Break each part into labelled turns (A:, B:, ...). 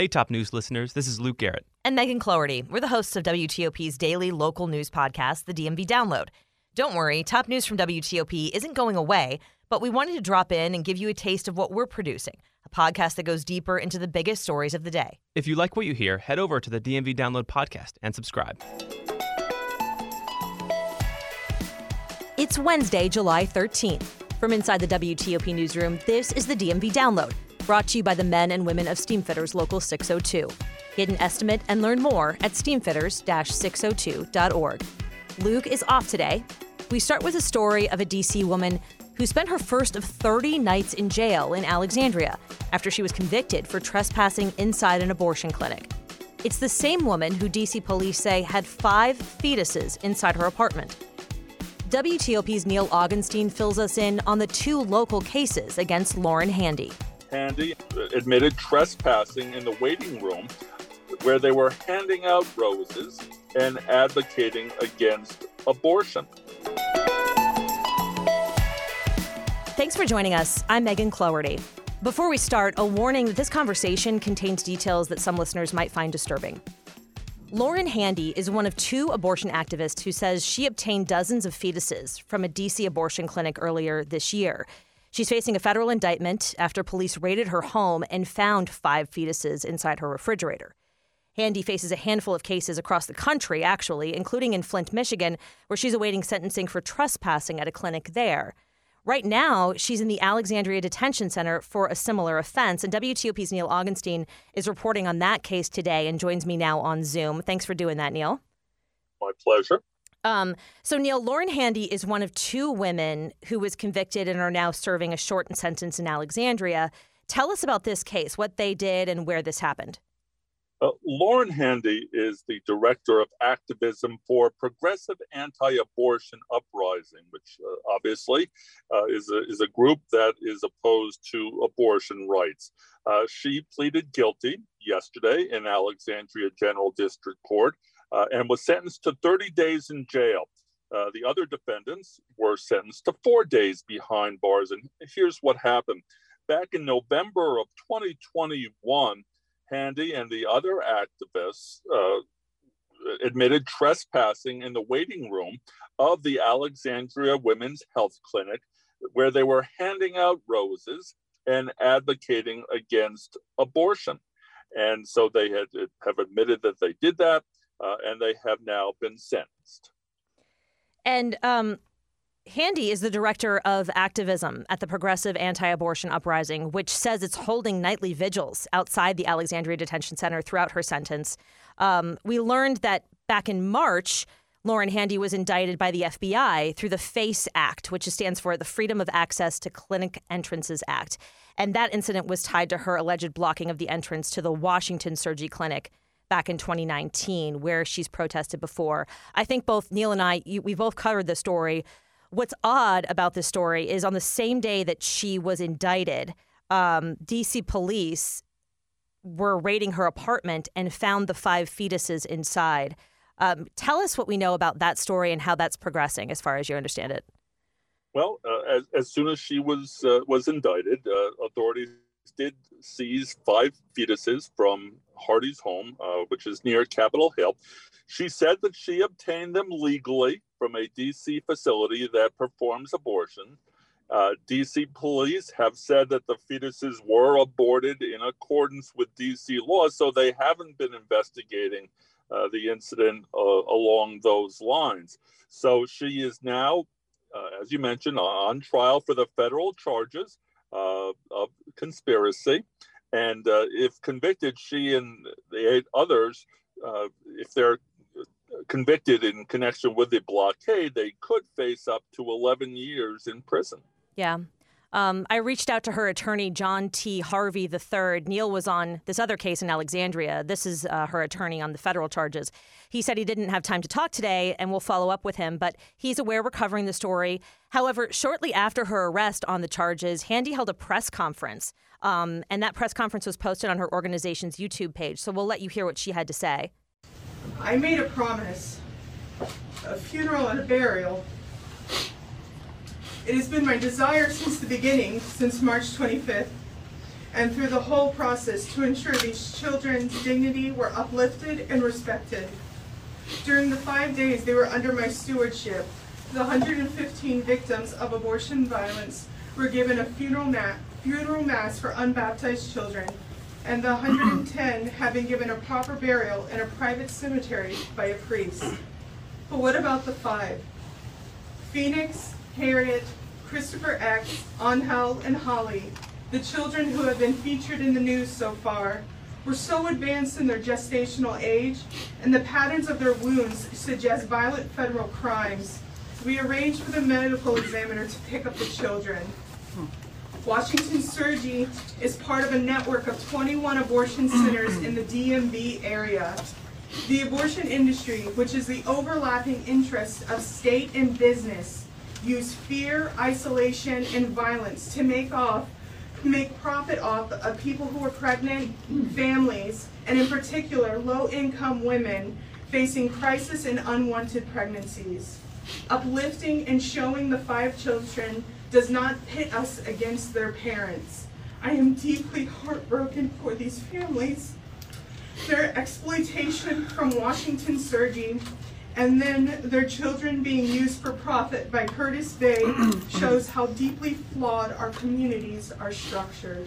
A: Hey, top news listeners, this is Luke Garrett.
B: And Megan Cloherty. We're the hosts of WTOP's daily local news podcast, the DMV Download. Don't worry, top news from WTOP isn't going away, but we wanted to drop in and give you a taste of what we're producing a podcast that goes deeper into the biggest stories of the day.
A: If you like what you hear, head over to the DMV Download podcast and subscribe.
B: It's Wednesday, July 13th. From inside the WTOP newsroom, this is the DMV Download brought to you by the men and women of Steamfitters Local 602. Get an estimate and learn more at steamfitters-602.org. Luke is off today. We start with a story of a DC woman who spent her first of 30 nights in jail in Alexandria after she was convicted for trespassing inside an abortion clinic. It's the same woman who DC police say had five fetuses inside her apartment. WTOP's Neil Augenstein fills us in on the two local cases against Lauren Handy.
C: Handy admitted trespassing in the waiting room where they were handing out roses and advocating against abortion.
B: Thanks for joining us. I'm Megan Cloherty. Before we start, a warning that this conversation contains details that some listeners might find disturbing. Lauren Handy is one of two abortion activists who says she obtained dozens of fetuses from a DC abortion clinic earlier this year. She's facing a federal indictment after police raided her home and found five fetuses inside her refrigerator. Handy faces a handful of cases across the country, actually, including in Flint, Michigan, where she's awaiting sentencing for trespassing at a clinic there. Right now, she's in the Alexandria Detention Center for a similar offense, and WTOP's Neil Augenstein is reporting on that case today and joins me now on Zoom. Thanks for doing that, Neil.
C: My pleasure.
B: Um, so, Neil, Lauren Handy is one of two women who was convicted and are now serving a shortened sentence in Alexandria. Tell us about this case, what they did, and where this happened.
C: Uh, Lauren Handy is the director of activism for Progressive Anti-Abortion Uprising, which uh, obviously uh, is, a, is a group that is opposed to abortion rights. Uh, she pleaded guilty yesterday in Alexandria General District Court uh, and was sentenced to 30 days in jail. Uh, the other defendants were sentenced to four days behind bars. And here's what happened. Back in November of 2021, Handy and the other activists uh, admitted trespassing in the waiting room of the Alexandria Women's Health Clinic, where they were handing out roses and advocating against abortion. And so they had, have admitted that they did that uh, and they have now been sentenced.
B: And um, Handy is the director of activism at the Progressive Anti Abortion Uprising, which says it's holding nightly vigils outside the Alexandria Detention Center throughout her sentence. Um, we learned that back in March, Lauren Handy was indicted by the FBI through the FACE Act, which stands for the Freedom of Access to Clinic Entrances Act. And that incident was tied to her alleged blocking of the entrance to the Washington Surgery Clinic back in 2019, where she's protested before. I think both Neil and I, you, we both covered the story. What's odd about this story is on the same day that she was indicted, um, DC police were raiding her apartment and found the five fetuses inside. Um, tell us what we know about that story and how that's progressing, as far as you understand it.
C: Well, uh, as, as soon as she was uh, was indicted, uh, authorities did seize five fetuses from Handy's home, uh, which is near Capitol Hill. She said that she obtained them legally from a DC facility that performs abortion. Uh, DC police have said that the fetuses were aborted in accordance with DC law, so they haven't been investigating uh, the incident uh, along those lines. So she is now, uh, as you mentioned, on trial for the federal charges uh, of conspiracy. And uh, if convicted, she and the eight others, uh, if they're convicted in connection with the blockade, they could face up to 11 years in prison.
B: Yeah. Um, I reached out to her attorney, John T. Harvey III. Neil was on this other case in Alexandria. This is uh, her attorney on the federal charges. He said he didn't have time to talk today, and we'll follow up with him, but he's aware we're covering the story. However, shortly after her arrest on the charges, Handy held a press conference, um, and that press conference was posted on her organization's YouTube page. So we'll let you hear what she had to say.
D: I made a promise, a funeral and a burial it has been my desire since the beginning, since March 25th, and through the whole process to ensure these children's dignity were uplifted and respected. During the five days they were under my stewardship, the 115 victims of abortion violence were given a funeral, ma- funeral mass for unbaptized children, and the 110 have been given a proper burial in a private cemetery by a priest. But what about the five? Phoenix, Harriet, Christopher X, Angel, and Holly, the children who have been featured in the news so far, were so advanced in their gestational age, and the patterns of their wounds suggest violent federal crimes. We arranged for the medical examiner to pick up the children. Washington Surgery is part of a network of 21 abortion centers in the DMV area. The abortion industry, which is the overlapping interest of state and business, use fear, isolation, and violence to make off make profit off of people who are pregnant, families, and in particular low-income women facing crisis and unwanted pregnancies. Uplifting and showing the five children does not pit us against their parents. I am deeply heartbroken for these families. Their exploitation from Washington Surgery and then their children being used for profit by Curtis Bay shows how deeply flawed our communities are structured.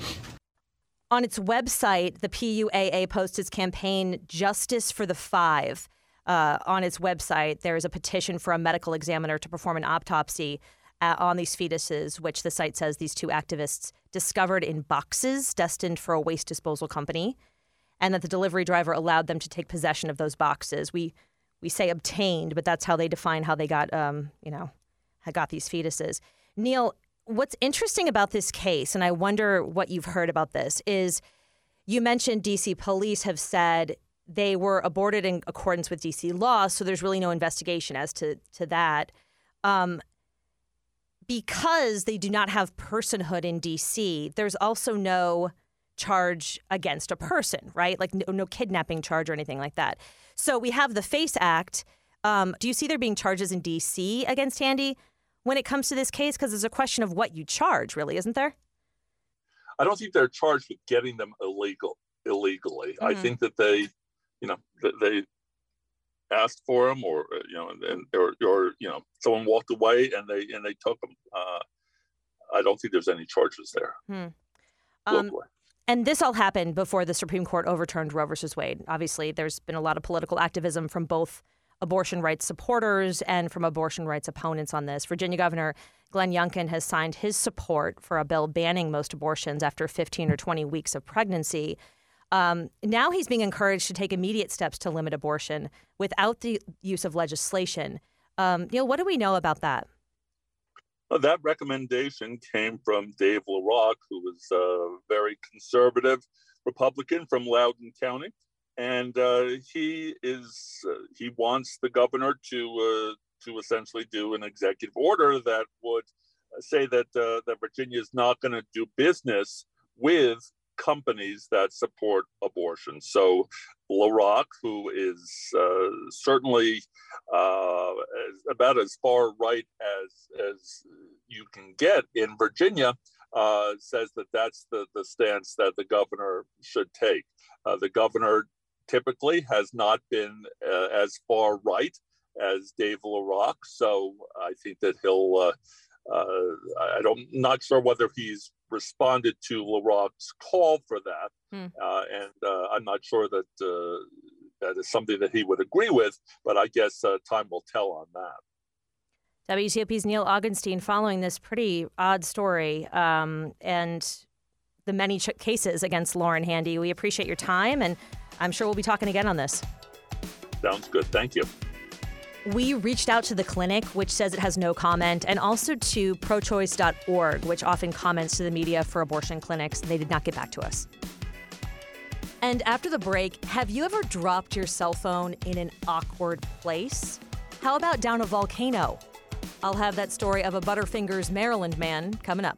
B: On its website, the PUAA posts its campaign Justice for the Five. Uh, on its website, there is a petition for a medical examiner to perform an autopsy uh, on these fetuses, which the site says these two activists discovered in boxes destined for a waste disposal company, and that the delivery driver allowed them to take possession of those boxes. We we say obtained, but that's how they define how they got, um, you know, got these fetuses. Neil, what's interesting about this case, and I wonder what you've heard about this, is you mentioned DC police have said they were aborted in accordance with DC law, so there's really no investigation as to to that. Um, because they do not have personhood in DC, there's also no charge against a person, right? Like no, no kidnapping charge or anything like that. So we have the FACE Act. Um, do you see there being charges in D.C. against Handy when it comes to this case? Because there's a question of what you charge, really, isn't there?
C: I don't think they're charged with getting them illegal illegally. Mm-hmm. I think that they, you know, they asked for them, or uh, you know, and or, or you know, someone walked away and they and they took them. Uh, I don't think there's any charges there. Hmm. Um,
B: and this all happened before the Supreme Court overturned Roe versus Wade. Obviously, there's been a lot of political activism from both abortion rights supporters and from abortion rights opponents on this. Virginia Governor Glenn Youngkin has signed his support for a bill banning most abortions after 15 or 20 weeks of pregnancy. Um, now he's being encouraged to take immediate steps to limit abortion without the use of legislation. Um, Neil, what do we know about that?
C: that recommendation came from Dave LaRock, who was a very conservative Republican from Loudoun County, and uh, he is uh, he wants the governor to uh, to essentially do an executive order that would say that uh, that Virginia is not going to do business with companies that support abortion. So LaRock, who is uh, certainly uh, as, about as far right as as you can get in Virginia, uh, says that that's the the stance that the governor should take. Uh, the governor typically has not been uh, as far right as Dave LaRock, so I think that he'll. Uh, I don't not sure whether he's responded to LaRock's call for that, hmm. uh, and uh, I'm not sure that uh, that is something that he would agree with. But I guess uh, time will tell on that.
B: WTOP's Neil Augenstein following this pretty odd story um, and the many ch- cases against Lauren Handy. We appreciate your time, and I'm sure we'll be talking again on this.
C: Sounds good. Thank you.
B: We reached out to the clinic, which says it has no comment, and also to prochoice.org, which often comments to the media for abortion clinics. They did not get back to us. And after the break, have you ever dropped your cell phone in an awkward place? How about down a volcano? I'll have that story of a Butterfingers, Maryland man coming up.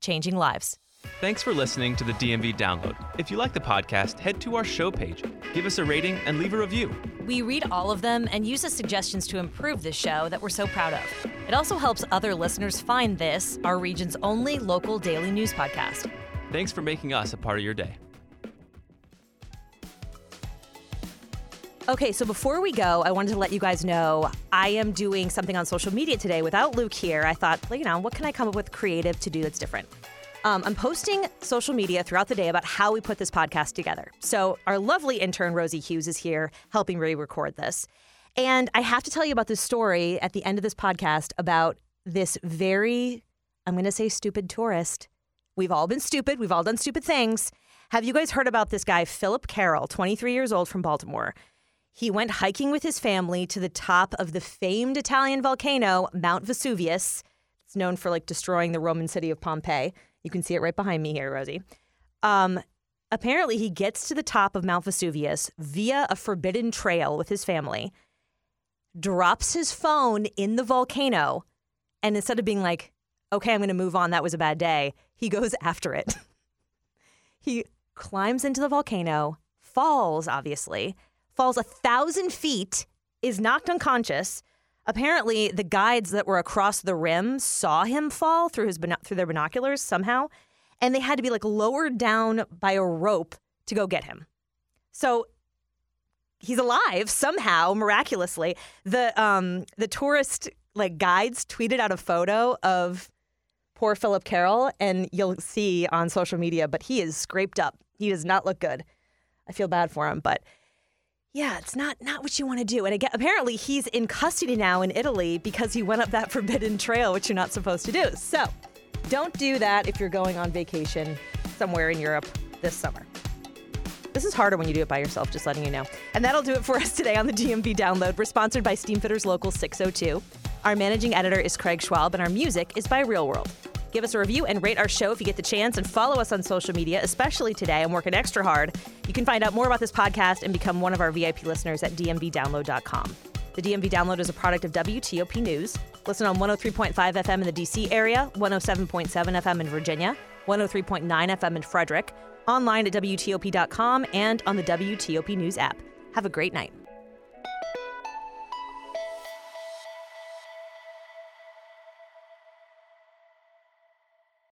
B: changing lives.
A: Thanks for listening to the DMV Download. If you like the podcast, head to our show page, give us a rating, and leave a review.
B: We read all of them and use the suggestions to improve this show that we're so proud of. It also helps other listeners find this, our region's only local daily news podcast.
A: Thanks for making us a part of your day.
B: Okay, so before we go, I wanted to let you guys know I am doing something on social media today without Luke here. I thought, you know, what can I come up with creative to do that's different? Um, I'm posting social media throughout the day about how we put this podcast together. So, our lovely intern, Rosie Hughes, is here helping me record this. And I have to tell you about this story at the end of this podcast about this very, I'm going to say, stupid tourist. We've all been stupid, we've all done stupid things. Have you guys heard about this guy, Philip Carroll, 23 years old from Baltimore? He went hiking with his family to the top of the famed Italian volcano, Mount Vesuvius. It's known for like destroying the Roman city of Pompeii. You can see it right behind me here, Rosie. Um, apparently, he gets to the top of Mount Vesuvius via a forbidden trail with his family, drops his phone in the volcano, and instead of being like, okay, I'm going to move on, that was a bad day, he goes after it. he climbs into the volcano, falls, obviously, falls a thousand feet, is knocked unconscious. Apparently, the guides that were across the rim saw him fall through his through their binoculars somehow, and they had to be like lowered down by a rope to go get him. So he's alive somehow, miraculously. The um the tourist like guides tweeted out a photo of poor Philip Carroll, and you'll see on social media, but he is scraped up. He does not look good. I feel bad for him, but yeah, it's not not what you want to do. And again, apparently he's in custody now in Italy because he went up that forbidden trail, which you're not supposed to do. So don't do that if you're going on vacation somewhere in Europe this summer. This is harder when you do it by yourself, just letting you know. And that'll do it for us today on the DMV Download. We're sponsored by Steamfitters Local 602. Our managing editor is Craig Schwab, and our music is by Real World. Give us a review and rate our show if you get the chance, and follow us on social media, especially today. I'm working extra hard. You can find out more about this podcast and become one of our VIP listeners at dmvdownload.com. The DMV Download is a product of WTOP News. Listen on 103.5 FM in the DC area, 107.7 FM in Virginia, 103.9 FM in Frederick, online at WTOP.com, and on the WTOP News app. Have a great night.